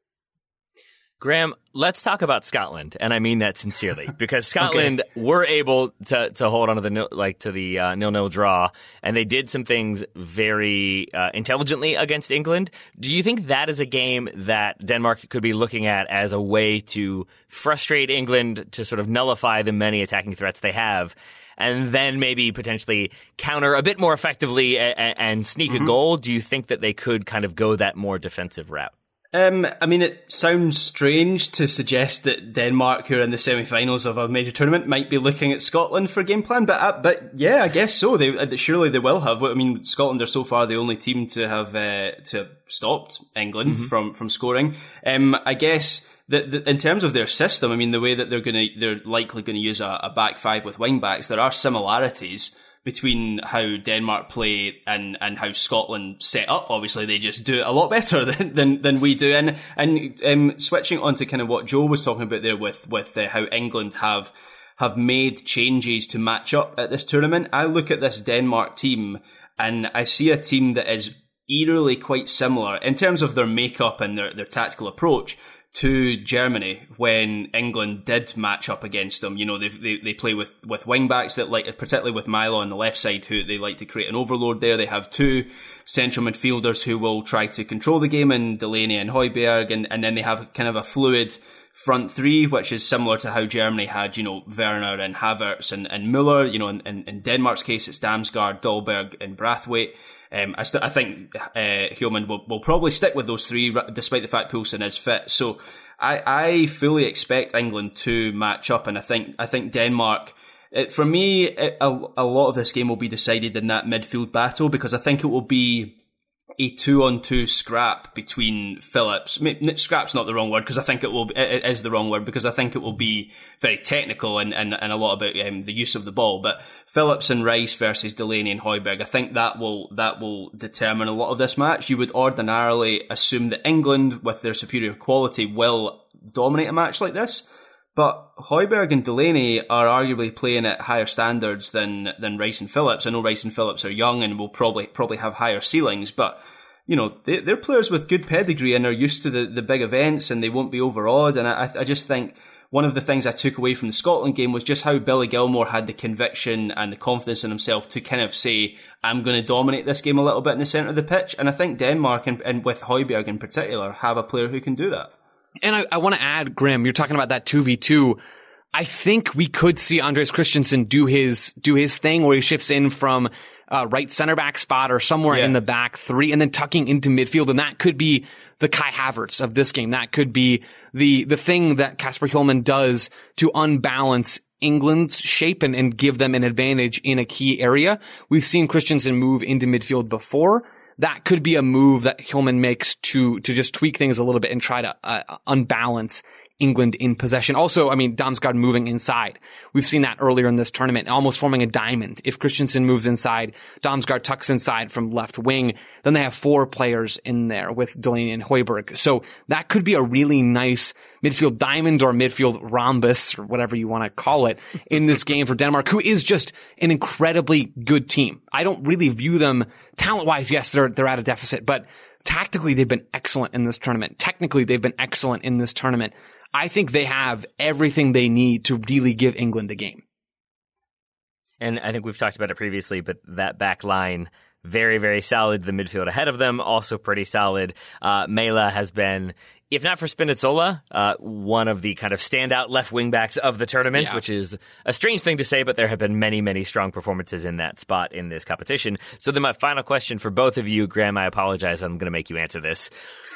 Graham, let's talk about Scotland, and I mean that sincerely, (laughs) because Scotland were able to to hold on to the like to the uh, nil nil draw, and they did some things very uh, intelligently against England. Do you think that is a game that Denmark could be looking at as a way to frustrate England to sort of nullify the many attacking threats they have? And then maybe potentially counter a bit more effectively and, and sneak a goal. Do you think that they could kind of go that more defensive route? Um, I mean, it sounds strange to suggest that Denmark, who are in the semi-finals of a major tournament, might be looking at Scotland for a game plan. But uh, but yeah, I guess so. They uh, surely they will have. I mean, Scotland are so far the only team to have uh, to have stopped England from from scoring. Um, I guess. that that in terms of their system, I mean, the way that they're going to, they're likely going to use a, a back five with wing backs. There are similarities between how Denmark play and, and how Scotland set up. Obviously, they just do it a lot (laughs) better than than, than we do. And and um, switching on to kind of what Joe was talking about there with with uh, how England have have made changes to match up at this tournament. I look at this Denmark team and I see a team that is eerily quite similar in terms of their makeup and their, their tactical approach to Germany when England did match up against them. You know, they they, they play with, with wing backs that like, particularly with Mæhle on the left side, who they like to create an overload there. They have two central midfielders who will try to control the game in Delaney and Højbjerg, and, and then they have kind of a fluid front three, which is similar to how Germany had, you know, Werner and Havertz and, and Müller. You know, in, in, in Denmark's case, it's Damsgaard, Dolberg, and Braithwaite. Um, I, st- I think uh, Hjulmand will, will probably stick with those three, despite the fact Poulsen is fit. So I, I fully expect England to match up, and I think I think Denmark. It, for me, it, a, a lot of this game will be decided in that midfield battle because I think it will be a two on two scrap between Phillips. Scrap's not the wrong word because I think it will. It is the wrong word because I think it will be very technical and, and, and a lot about um, the use of the ball. But Phillips and Rice versus Delaney and Højbjerg, I think that will that will determine a lot of this match. You would ordinarily assume that England, with their superior quality, will dominate a match like this. But Højbjerg and Delaney are arguably playing at higher standards than than Rice and Phillips. I know Rice and Phillips are young and will probably probably have higher ceilings, but you know they, are players with good pedigree and are used to the, the big events and they won't be overawed. And I, I just think one of the things I took away from the Scotland game was just how Billy Gilmour had the conviction and the confidence in himself to kind of say, I'm going to dominate this game a little bit in the centre of the pitch. And I think Denmark, and, and with Højbjerg in particular, have a player who can do that. And I, I want to add, Graham, you're talking about that 2v2. I think we could see Andreas Christensen do his, do his thing where he shifts in from uh, right center back spot or somewhere yeah. in the back three and then tucking into midfield. And that could be the Kai Havertz of this game. That could be the, the thing that Casper Hjulmand does to unbalance England's shape and, and give them an advantage in a key area. We've seen Christensen move into midfield before that could be a move that Hjulmand makes to to just tweak things a little bit and try to uh, unbalance England in possession. Also, I mean, Damsgaard moving inside. We've seen that earlier in this tournament, almost forming a diamond. If Christensen moves inside, Damsgaard tucks inside from left wing, then they have four players in there with Delaney and Højbjerg. So that could be a really nice midfield diamond or midfield rhombus or whatever you want to call it in this game for Denmark, who is just an incredibly good team. I don't really view them talent wise. Yes, they're, they're at a deficit, but tactically they've been excellent in this tournament. Technically they've been excellent in this tournament. I think they have everything they need to really give England a game. And I think we've talked about it previously, but that back line, very, very solid. The midfield ahead of them, also pretty solid. Uh, Mæhle has been, if not for Spinazzola, uh, one of the kind of standout left wing backs of the tournament, yeah. which is a strange thing to say, but there have been many, many strong performances in that spot in this competition. So then my final question for both of you, Graham, I apologize. I'm going to make you answer this.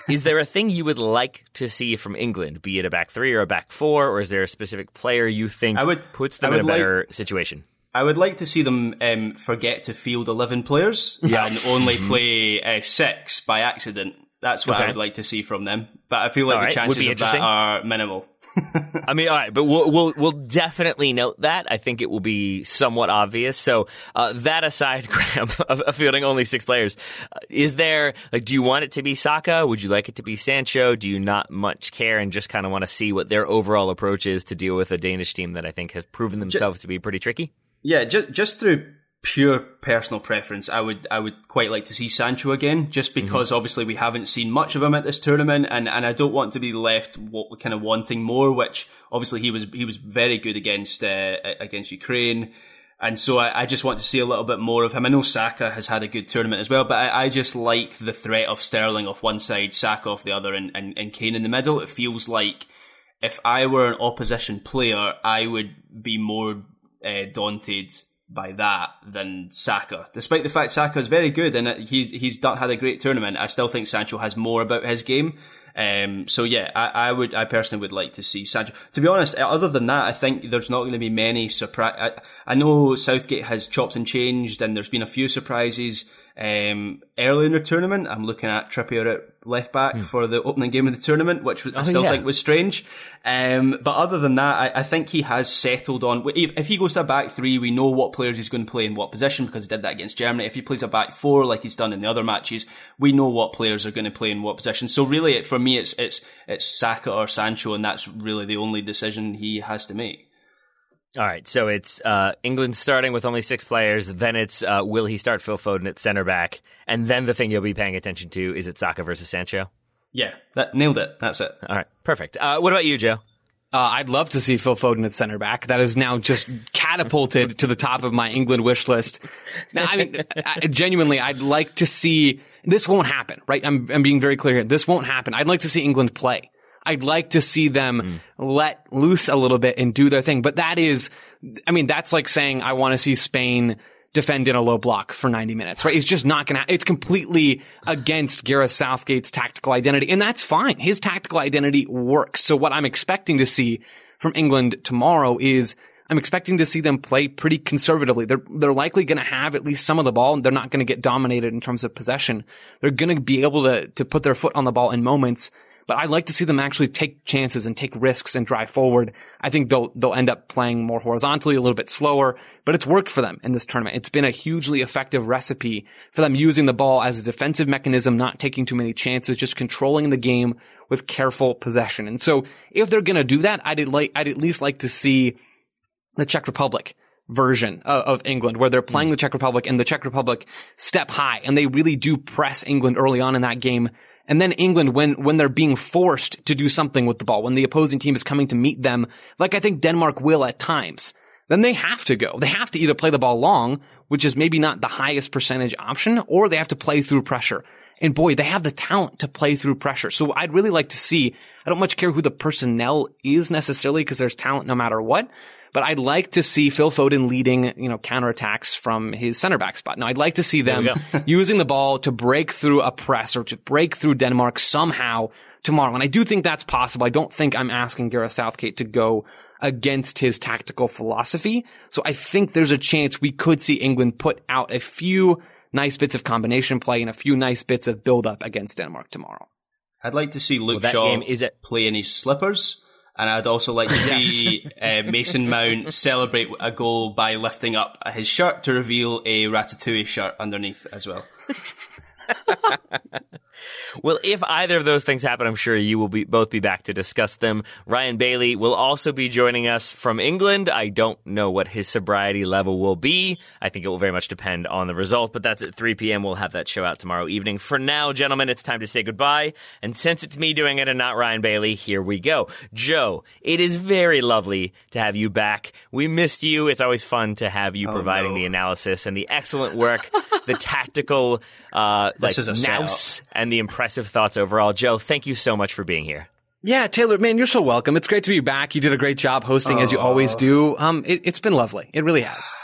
Is there a thing you would like to see from England, be it a back three or a back four, or is there a specific player you think I would, puts them in a better like, situation? I would like to see them um, forget to field 11 players (laughs) yeah. and only mm-hmm. play uh, six by accident. That's what okay. I would like to see from them. But I feel like All the right. chances of that are minimal. (laughs) I mean, all right, but we'll, we'll, we'll definitely note that. I think it will be somewhat obvious. So uh, that aside, (laughs) Graham, of, of, fielding only six players, uh, is there like, do you want it to be Saka? Would you like it to be Sancho? Do you not much care and just kind of want to see what their overall approach is to deal with a Danish team that I think has proven themselves just, to be pretty tricky? Yeah, just just through pure personal preference, I would I would quite like to see Sancho again, just mm-hmm. because mm-hmm. obviously we haven't seen much of him at this tournament, and, and I don't want to be left what, kind of wanting more. Which obviously he was he was very good against uh, against Ukraine, and so I, I, just want to see a little bit more of him. I know Saka has had a good tournament as well, but I, I just like the threat of Sterling off one side, Saka off the other, and, and, and Kane in the middle. It feels like if I were an opposition player, I would be more uh, daunted by that than Saka. Despite the fact Saka is very good and he's he's done, had a great tournament, I still think Sancho has more about his game. Um, so yeah, I, I, would, I personally would like to see Sancho. To be honest, other than that, I think there's not going to be many surprise. I, I, know Southgate has chopped and changed, and there's been a few surprises. Um, early in the tournament, I'm looking at Trippier at left back hmm. for the opening game of the tournament, which I oh, still yeah. think was strange. Um, but other than that, I, I, think he has settled on. If, if, he goes to a back three, we know what players he's going to play in what position because he did that against Germany. If he plays a back four like he's done in the other matches, we know what players are going to play in what position. So really, for me, it's it's it's Saka or Sancho, and that's really the only decision he has to make. All right, so it's uh, England starting with only six players. Then it's uh, will he start Phil Foden at center back, and then the thing you'll be paying attention to is it Saka versus Sancho. Yeah, that nailed it. That's it. All right, perfect. Uh, what about you, Joe? Uh, I'd love to see Phil Foden at center back. That is now just catapulted to the top of my England wish list. Now, I mean, I, genuinely, I'd like to see. This won't happen, right? I'm, I'm being very clear here. This won't happen. I'd like to see England play. I'd like to see them mm. let loose a little bit and do their thing. But that is, I mean, that's like saying I want to see Spain defend in a low block for 90 minutes, right? It's just not gonna, it's completely against Gareth Southgate's tactical identity. And that's fine. His tactical identity works. So what I'm expecting to see from England tomorrow is I'm expecting to see them play pretty conservatively. They're, they're likely going to have at least some of the ball and they're not going to get dominated in terms of possession. They're going to be able to, to put their foot on the ball in moments but I'd like to see them actually take chances and take risks and drive forward. I think they'll, they'll end up playing more horizontally, a little bit slower, but it's worked for them in this tournament. It's been a hugely effective recipe for them using the ball as a defensive mechanism, not taking too many chances, just controlling the game with careful possession. And so if they're going to do that, I'd like, I'd at least like to see the Czech Republic version of, of, England where they're playing mm. the Czech Republic and the Czech Republic step high and they really do press England early on in that game and then England, when, when they're being forced to do something with the ball, when the opposing team is coming to meet them, like I think Denmark will at times, then they have to go. They have to either play the ball long, which is maybe not the highest percentage option, or they have to play through pressure. And boy, they have the talent to play through pressure. So I'd really like to see, I don't much care who the personnel is necessarily because there's talent no matter what. But I'd like to see Phil Foden leading, you know, counterattacks from his center back spot. Now I'd like to see them (laughs) using the ball to break through a press or to break through Denmark somehow tomorrow. And I do think that's possible. I don't think I'm asking Gareth Southgate to go against his tactical philosophy. So I think there's a chance we could see England put out a few nice bits of combination play and a few nice bits of build up against Denmark tomorrow. I'd like to see Luke well, Shaw game, is it- play in his slippers and I'd also like to (laughs) see uh, Mason Mount (laughs) celebrate a goal by lifting up his shirt to reveal a Ratatouille shirt underneath as well. (laughs) (laughs) well, if either of those things happen, I'm sure you will be both be back to discuss them. Ryan Bailey will also be joining us from England. I don't know what his sobriety level will be. I think it will very much depend on the result, but that's at 3 p.m. We'll have that show out tomorrow evening. For now, gentlemen, it's time to say goodbye. And since it's me doing it and not Ryan Bailey, here we go. Joe, it is very lovely to have you back. We missed you. It's always fun to have you oh, providing no. the analysis and the excellent work, the (laughs) tactical, uh, like nous and the impressive thoughts overall. Joe, thank you so much for being here. Yeah, Taylor, man, you're so welcome. It's great to be back. You did a great job hosting oh. as you always do. Um, it, it's been lovely. It really has. (sighs)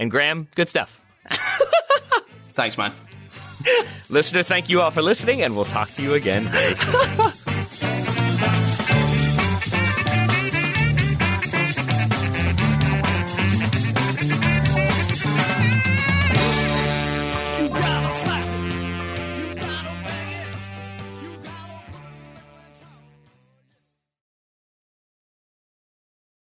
And Graham, good stuff. (laughs) Thanks, man. (laughs) Listeners, thank you all for listening, and we'll talk to you again very soon. (laughs)